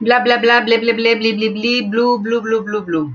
Blah blah blah blah blah blah blah blah blah blue blue blue blue blue.